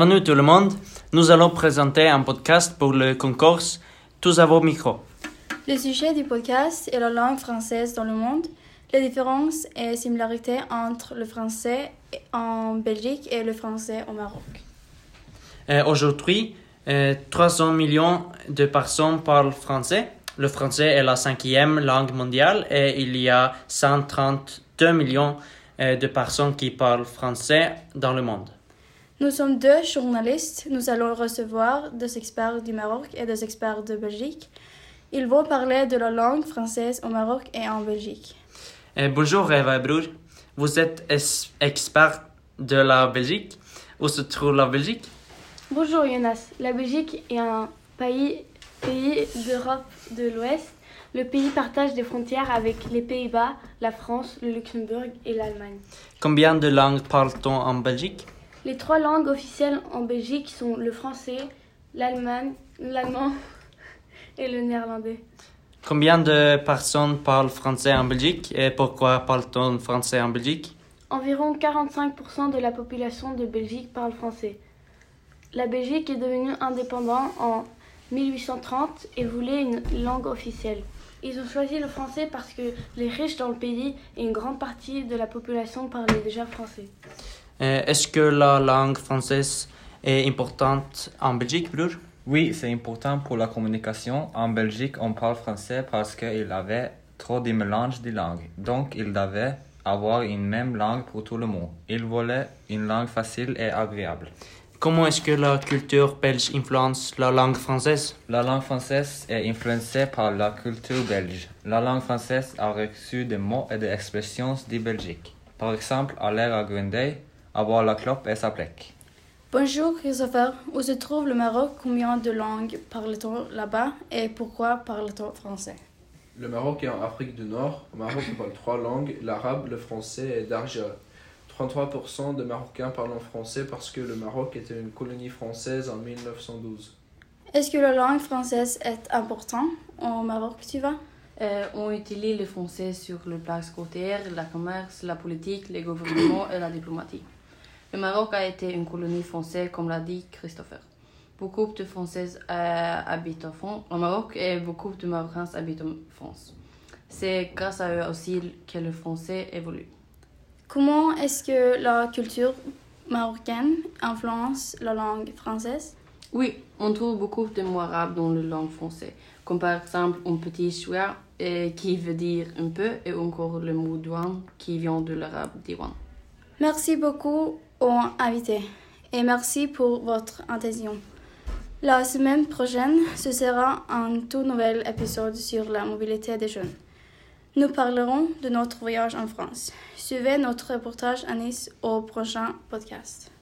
Bienvenue tout le monde. Nous allons présenter un podcast pour le concours Tous à vos micros. Le sujet du podcast est la langue française dans le monde, les différences et similarités entre le français en Belgique et le français au Maroc. Euh, Aujourd'hui, euh, 300 millions de personnes parlent français. Le français est la cinquième langue mondiale et il y a 132 millions euh, de personnes qui parlent français dans le monde. Nous sommes deux journalistes. Nous allons recevoir des experts du Maroc et des experts de Belgique. Ils vont parler de la langue française au Maroc et en Belgique. Euh, bonjour Eva Brour. Vous êtes es- expert de la Belgique. Où se trouve la Belgique? Bonjour Jonas. La Belgique est un pays, pays d'Europe de l'Ouest. Le pays partage des frontières avec les Pays-Bas, la France, le Luxembourg et l'Allemagne. Combien de langues parle-t-on en Belgique? Les trois langues officielles en Belgique sont le français, l'allemand, l'allemand et le néerlandais. Combien de personnes parlent français en Belgique et pourquoi parle-t-on français en Belgique? Environ 45% de la population de Belgique parle français. La Belgique est devenue indépendante en 1830 et voulait une langue officielle. Ils ont choisi le français parce que les riches dans le pays et une grande partie de la population parlaient déjà français. Euh, Est-ce que la langue française est importante en Belgique, Brour Oui, c'est important pour la communication. En Belgique, on parle français parce qu'il avait trop de mélange de langues. Donc, il devait avoir une même langue pour tout le monde. Il voulait une langue facile et agréable. Comment est-ce que la culture belge influence la langue française? La langue française est influencée par la culture belge. La langue française a reçu des mots et des expressions de Belgique. Par exemple, à Grendey, avoir la clope et sa plaque. Bonjour Christopher, où se trouve le Maroc? Combien de langues parle-t-on là-bas? Et pourquoi parle-t-on français? Le Maroc est en Afrique du Nord. Au Maroc, on parle trois langues, l'arabe, le français et darja. 33% de Marocains parlent français parce que le Maroc était une colonie française en 1912. Est-ce que la langue française est importante au Maroc, tu vas Euh, on utilise le français sur le plan scolaire, la commerce, la politique, le gouvernement et la diplomatie. Le Maroc a été une colonie française, comme l'a dit Christopher. Beaucoup de Françaises euh, habitent en France- au Maroc et beaucoup de Marocains habitent en France. C'est grâce à eux aussi que le français évolue. Comment est-ce que la culture marocaine influence la langue française? Oui, on trouve beaucoup de mots arabes dans la langue française, comme par exemple un petit chouïa euh, qui veut dire un peu et encore le mot douane qui vient de l'arabe diwan. Merci beaucoup aux invités et merci pour votre attention. La semaine prochaine, ce sera un tout nouvel épisode sur la mobilité des jeunes. Nous parlerons de notre voyage en France. Suivez notre reportage à Nice au prochain podcast.